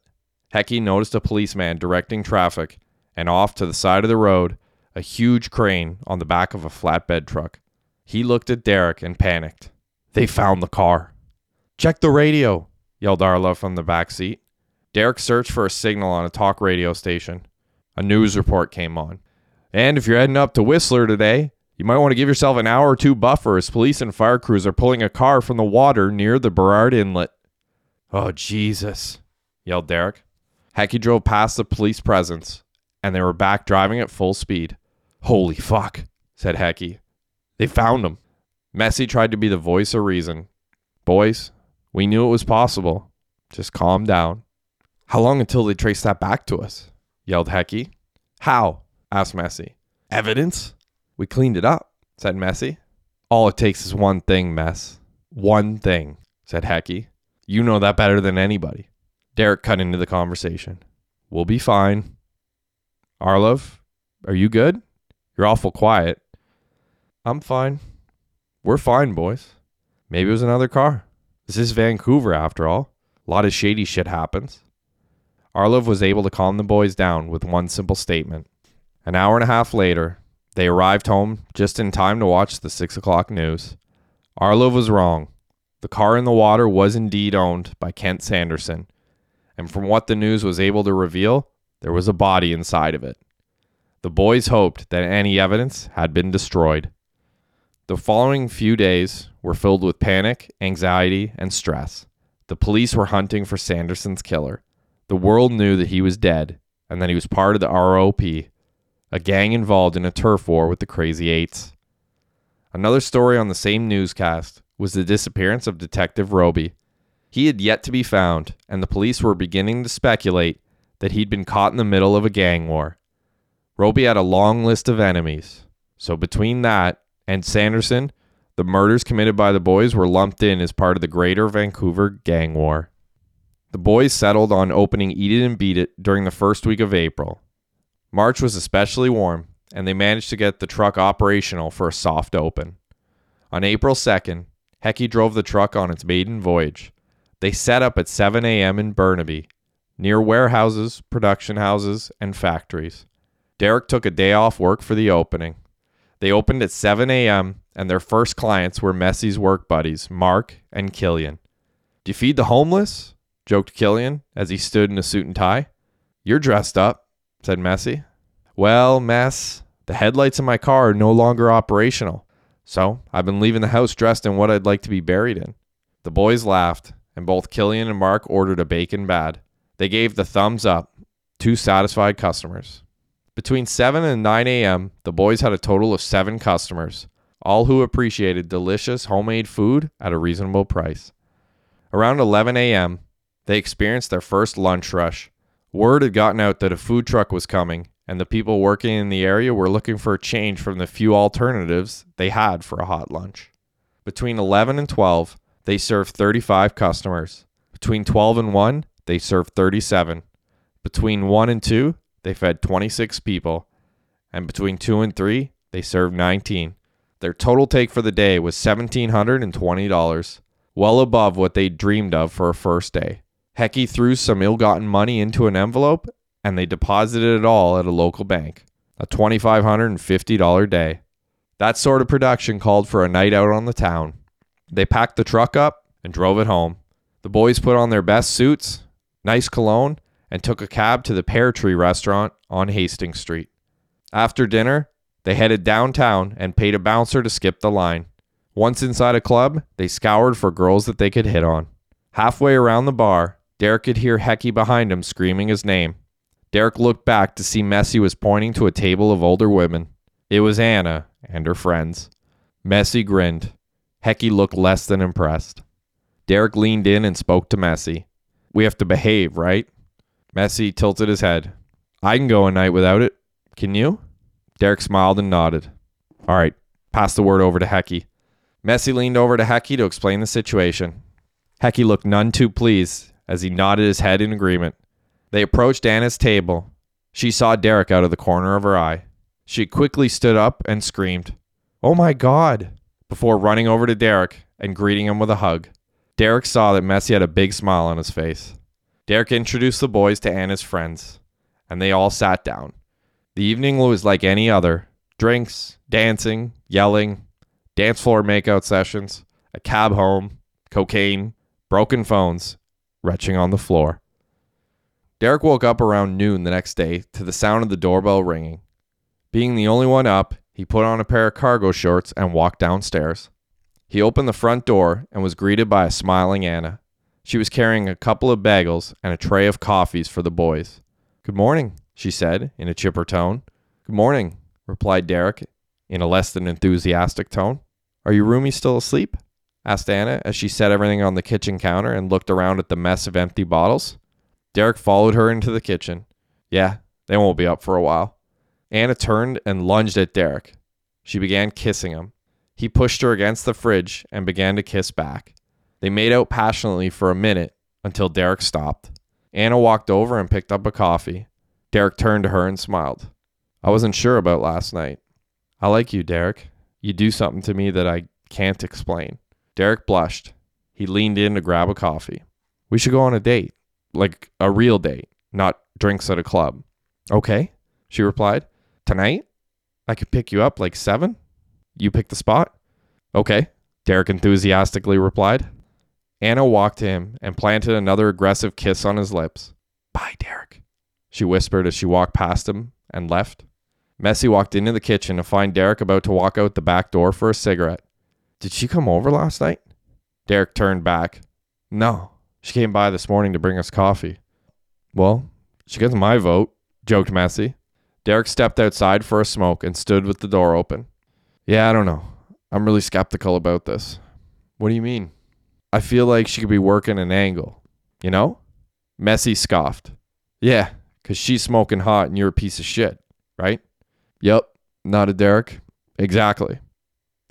Hecky noticed a policeman directing traffic, and off to the side of the road, a huge crane on the back of a flatbed truck. He looked at Derek and panicked. They found the car. Check the radio, yelled Arlov from the back seat. Derek searched for a signal on a talk radio station. A news report came on. And if you're heading up to Whistler today, you might want to give yourself an hour or two buffer as police and fire crews are pulling a car from the water near the Burrard Inlet. Oh, Jesus, yelled Derek. Hecky drove past the police presence, and they were back driving at full speed. Holy fuck, said Hecky. They found him. Messy tried to be the voice of reason. Boys, we knew it was possible. Just calm down. How long until they trace that back to us? yelled Hecky. How? asked Messy. Evidence? We cleaned it up, said Messy. All it takes is one thing, Mess. One thing, said Hecky. You know that better than anybody. Derek cut into the conversation. We'll be fine. Arlov, are you good? You're awful quiet. I'm fine. We're fine, boys. Maybe it was another car. This is Vancouver after all. A lot of shady shit happens. Arlov was able to calm the boys down with one simple statement. An hour and a half later, they arrived home just in time to watch the six o'clock news. Arlov was wrong. The car in the water was indeed owned by Kent Sanderson, and from what the news was able to reveal, there was a body inside of it. The boys hoped that any evidence had been destroyed. The following few days were filled with panic, anxiety, and stress. The police were hunting for Sanderson's killer. The world knew that he was dead and that he was part of the ROP, a gang involved in a turf war with the Crazy Eights. Another story on the same newscast was the disappearance of Detective Roby. He had yet to be found, and the police were beginning to speculate that he'd been caught in the middle of a gang war. Roby had a long list of enemies, so between that and Sanderson, the murders committed by the boys were lumped in as part of the greater Vancouver gang war. The boys settled on opening Eat It and Beat It during the first week of April. March was especially warm, and they managed to get the truck operational for a soft open. On April 2nd, Hecky drove the truck on its maiden voyage. They set up at 7 a.m. in Burnaby, near warehouses, production houses, and factories. Derek took a day off work for the opening. They opened at 7 a.m., and their first clients were Messy's work buddies, Mark and Killian. Do you feed the homeless? joked Killian as he stood in a suit and tie. You're dressed up, said Messy. Well, Mess, the headlights in my car are no longer operational, so I've been leaving the house dressed in what I'd like to be buried in. The boys laughed, and both Killian and Mark ordered a bacon bad. They gave the thumbs up, two satisfied customers. Between 7 and 9 a.m., the boys had a total of seven customers, all who appreciated delicious homemade food at a reasonable price. Around 11 a.m., they experienced their first lunch rush. Word had gotten out that a food truck was coming, and the people working in the area were looking for a change from the few alternatives they had for a hot lunch. Between 11 and 12, they served 35 customers. Between 12 and 1, they served 37. Between 1 and 2, they fed 26 people. And between 2 and 3, they served 19. Their total take for the day was $1,720, well above what they dreamed of for a first day. Hecky threw some ill gotten money into an envelope and they deposited it all at a local bank. A $2,550 day. That sort of production called for a night out on the town. They packed the truck up and drove it home. The boys put on their best suits, nice cologne, and took a cab to the Pear Tree restaurant on Hastings Street. After dinner, they headed downtown and paid a bouncer to skip the line. Once inside a club, they scoured for girls that they could hit on. Halfway around the bar, Derek could hear Hecky behind him screaming his name. Derek looked back to see Messy was pointing to a table of older women. It was Anna and her friends. Messy grinned. Hecky looked less than impressed. Derek leaned in and spoke to Messy. We have to behave, right? Messy tilted his head. I can go a night without it. Can you? Derek smiled and nodded. All right, pass the word over to Hecky. Messy leaned over to Hecky to explain the situation. Hecky looked none too pleased as he nodded his head in agreement. They approached Anna's table. She saw Derek out of the corner of her eye. She quickly stood up and screamed, Oh my God! Before running over to Derek and greeting him with a hug. Derek saw that Messy had a big smile on his face. Derek introduced the boys to Anna's friends, and they all sat down. The evening was like any other drinks, dancing, yelling, dance floor makeout sessions, a cab home, cocaine, broken phones, retching on the floor. Derek woke up around noon the next day to the sound of the doorbell ringing. Being the only one up, he put on a pair of cargo shorts and walked downstairs. He opened the front door and was greeted by a smiling Anna. She was carrying a couple of bagels and a tray of coffees for the boys. Good morning, she said in a chipper tone. Good morning, replied Derek in a less than enthusiastic tone. Are your roomies still asleep? asked Anna as she set everything on the kitchen counter and looked around at the mess of empty bottles. Derek followed her into the kitchen. Yeah, they won't be up for a while. Anna turned and lunged at Derek. She began kissing him. He pushed her against the fridge and began to kiss back. They made out passionately for a minute until Derek stopped. Anna walked over and picked up a coffee. Derek turned to her and smiled. I wasn't sure about last night. I like you, Derek. You do something to me that I can't explain. Derek blushed. He leaned in to grab a coffee. We should go on a date, like a real date, not drinks at a club. Okay, she replied. Tonight? I could pick you up like seven? You pick the spot? Okay, Derek enthusiastically replied. Anna walked to him and planted another aggressive kiss on his lips. Bye, Derek, she whispered as she walked past him and left. Messy walked into the kitchen to find Derek about to walk out the back door for a cigarette. Did she come over last night? Derek turned back. No, she came by this morning to bring us coffee. Well, she gets my vote, joked Messy. Derek stepped outside for a smoke and stood with the door open. Yeah, I don't know. I'm really skeptical about this. What do you mean? I feel like she could be working an angle. You know? Messy scoffed. Yeah, because she's smoking hot and you're a piece of shit, right? Yep, nodded Derek. Exactly.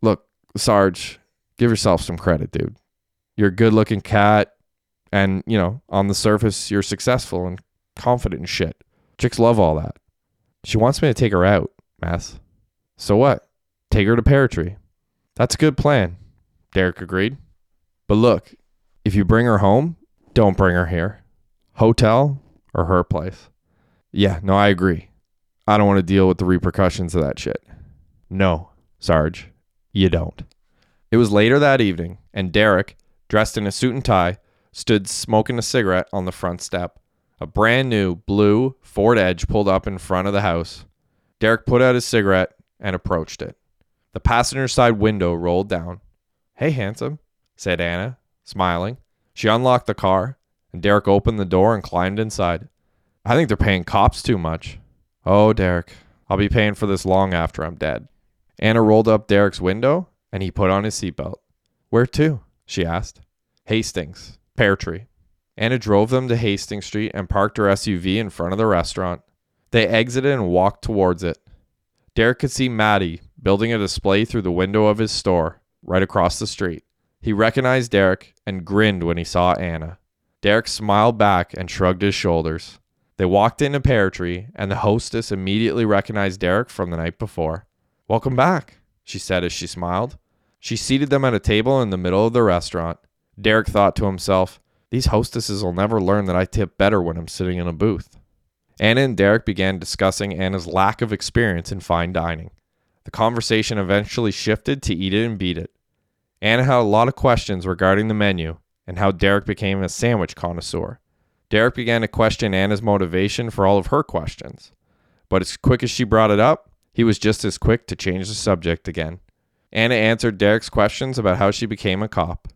Look, Sarge, give yourself some credit, dude. You're a good looking cat, and, you know, on the surface, you're successful and confident and shit. Chicks love all that. She wants me to take her out, Mass. So what? Take her to Pear Tree. That's a good plan, Derek agreed. But look, if you bring her home, don't bring her here. Hotel or her place. Yeah, no, I agree. I don't want to deal with the repercussions of that shit. No, Sarge, you don't. It was later that evening, and Derek, dressed in a suit and tie, stood smoking a cigarette on the front step. A brand new blue Ford Edge pulled up in front of the house. Derek put out his cigarette and approached it. The passenger side window rolled down. Hey, handsome, said Anna, smiling. She unlocked the car, and Derek opened the door and climbed inside. I think they're paying cops too much. Oh, Derek, I'll be paying for this long after I'm dead. Anna rolled up Derek's window, and he put on his seatbelt. Where to? she asked. Hastings, Pear Tree. Anna drove them to Hastings Street and parked her SUV in front of the restaurant. They exited and walked towards it. Derek could see Maddie building a display through the window of his store, right across the street. He recognized Derek and grinned when he saw Anna. Derek smiled back and shrugged his shoulders. They walked into Pear Tree, and the hostess immediately recognized Derek from the night before. Welcome back, she said as she smiled. She seated them at a table in the middle of the restaurant. Derek thought to himself, these hostesses will never learn that I tip better when I'm sitting in a booth. Anna and Derek began discussing Anna's lack of experience in fine dining. The conversation eventually shifted to eat it and beat it. Anna had a lot of questions regarding the menu and how Derek became a sandwich connoisseur. Derek began to question Anna's motivation for all of her questions. But as quick as she brought it up, he was just as quick to change the subject again. Anna answered Derek's questions about how she became a cop.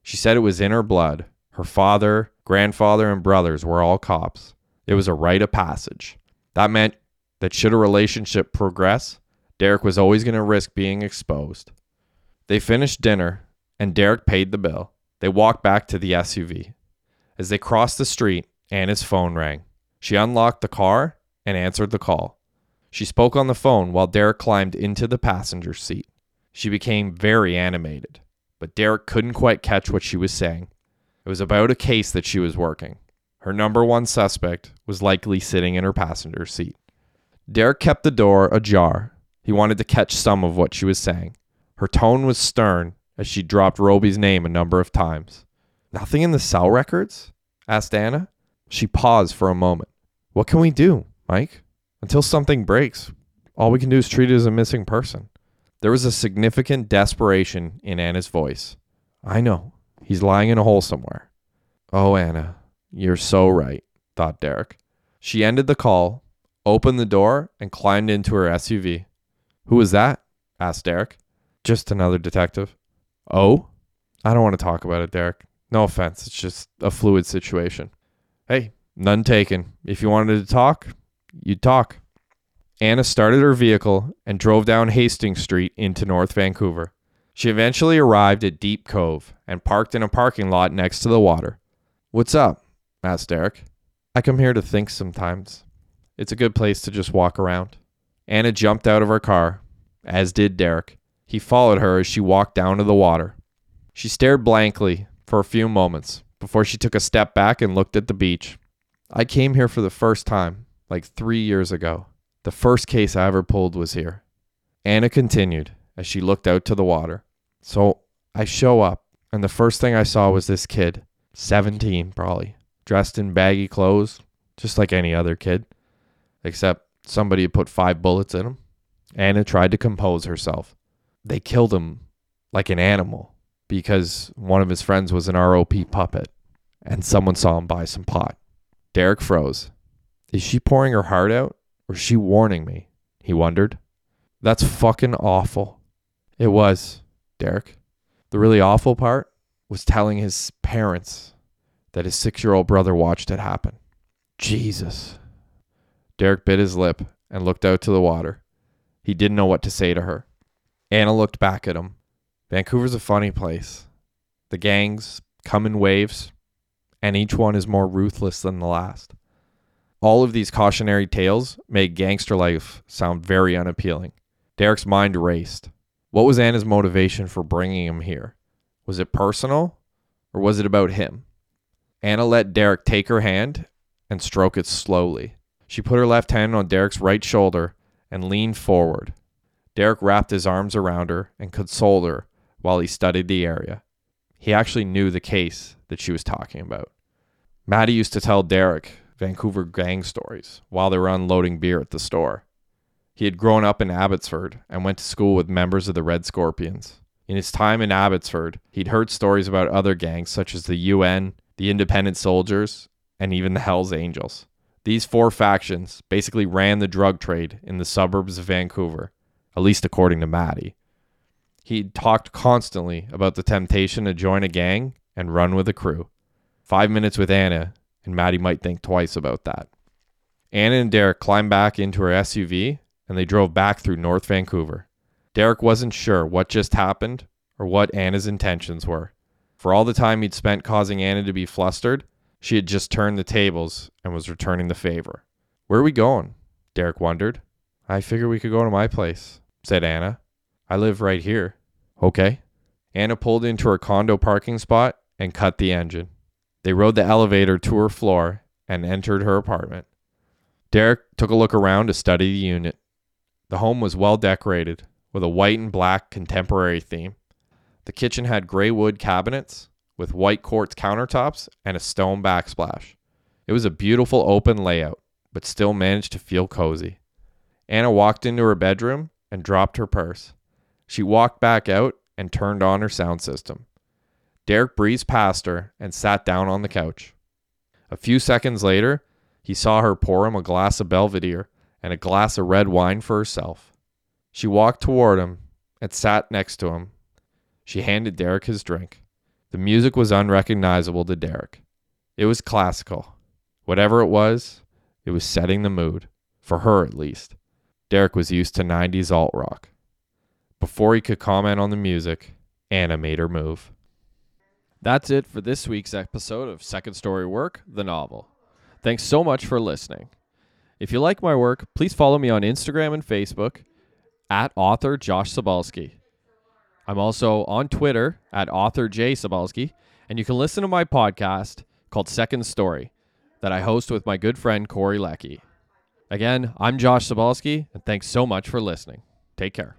She said it was in her blood. Her father, grandfather, and brothers were all cops. It was a rite of passage. That meant that should a relationship progress, Derek was always going to risk being exposed. They finished dinner, and Derek paid the bill. They walked back to the SUV. As they crossed the street, Anna's phone rang. She unlocked the car and answered the call. She spoke on the phone while Derek climbed into the passenger seat. She became very animated, but Derek couldn't quite catch what she was saying. It was about a case that she was working. Her number one suspect was likely sitting in her passenger seat. Derek kept the door ajar. He wanted to catch some of what she was saying. Her tone was stern as she dropped Roby's name a number of times. Nothing in the cell records? asked Anna. She paused for a moment. What can we do, Mike? Until something breaks, all we can do is treat it as a missing person. There was a significant desperation in Anna's voice. I know. He's lying in a hole somewhere. Oh, Anna, you're so right, thought Derek. She ended the call, opened the door, and climbed into her SUV. Who was that? asked Derek. Just another detective. Oh? I don't want to talk about it, Derek. No offense. It's just a fluid situation. Hey, none taken. If you wanted to talk, you'd talk. Anna started her vehicle and drove down Hastings Street into North Vancouver. She eventually arrived at Deep Cove and parked in a parking lot next to the water. What's up? asked Derek. I come here to think sometimes. It's a good place to just walk around. Anna jumped out of her car, as did Derek. He followed her as she walked down to the water. She stared blankly for a few moments before she took a step back and looked at the beach. I came here for the first time, like three years ago. The first case I ever pulled was here. Anna continued as she looked out to the water. So I show up and the first thing I saw was this kid, 17 probably, dressed in baggy clothes, just like any other kid, except somebody had put five bullets in him. Anna tried to compose herself. They killed him like an animal because one of his friends was an ROP puppet and someone saw him buy some pot. Derek froze. Is she pouring her heart out or is she warning me? He wondered. That's fucking awful. It was, Derek. The really awful part was telling his parents that his six year old brother watched it happen. Jesus. Derek bit his lip and looked out to the water. He didn't know what to say to her. Anna looked back at him. Vancouver's a funny place. The gangs come in waves, and each one is more ruthless than the last. All of these cautionary tales make gangster life sound very unappealing. Derek's mind raced. What was Anna's motivation for bringing him here? Was it personal, or was it about him? Anna let Derek take her hand and stroke it slowly. She put her left hand on Derek's right shoulder and leaned forward. Derek wrapped his arms around her and consoled her while he studied the area. He actually knew the case that she was talking about. Maddie used to tell Derek Vancouver gang stories while they were unloading beer at the store. He had grown up in Abbotsford and went to school with members of the Red Scorpions. In his time in Abbotsford, he'd heard stories about other gangs such as the UN, the Independent Soldiers, and even the Hells Angels. These four factions basically ran the drug trade in the suburbs of Vancouver, at least according to Maddie. He talked constantly about the temptation to join a gang and run with a crew. Five minutes with Anna, and Maddie might think twice about that. Anna and Derek climbed back into her SUV and they drove back through North Vancouver. Derek wasn't sure what just happened or what Anna's intentions were. For all the time he'd spent causing Anna to be flustered, she had just turned the tables and was returning the favor. Where are we going? Derek wondered. I figure we could go to my place, said Anna. I live right here. Okay. Anna pulled into her condo parking spot and cut the engine. They rode the elevator to her floor and entered her apartment. Derek took a look around to study the unit. The home was well decorated with a white and black contemporary theme. The kitchen had gray wood cabinets with white quartz countertops and a stone backsplash. It was a beautiful open layout, but still managed to feel cozy. Anna walked into her bedroom and dropped her purse. She walked back out and turned on her sound system. Derek breezed past her and sat down on the couch. A few seconds later, he saw her pour him a glass of Belvedere and a glass of red wine for herself. She walked toward him and sat next to him. She handed Derek his drink. The music was unrecognizable to Derek. It was classical. Whatever it was, it was setting the mood, for her at least. Derek was used to 90s alt rock. Before he could comment on the music, Anna made her move. That's it for this week's episode of Second Story Work, the novel. Thanks so much for listening. If you like my work, please follow me on Instagram and Facebook at author Josh Sobalski. I'm also on Twitter at author J Sobalski, and you can listen to my podcast called Second Story that I host with my good friend Corey Lecky. Again, I'm Josh Sobalski, and thanks so much for listening. Take care.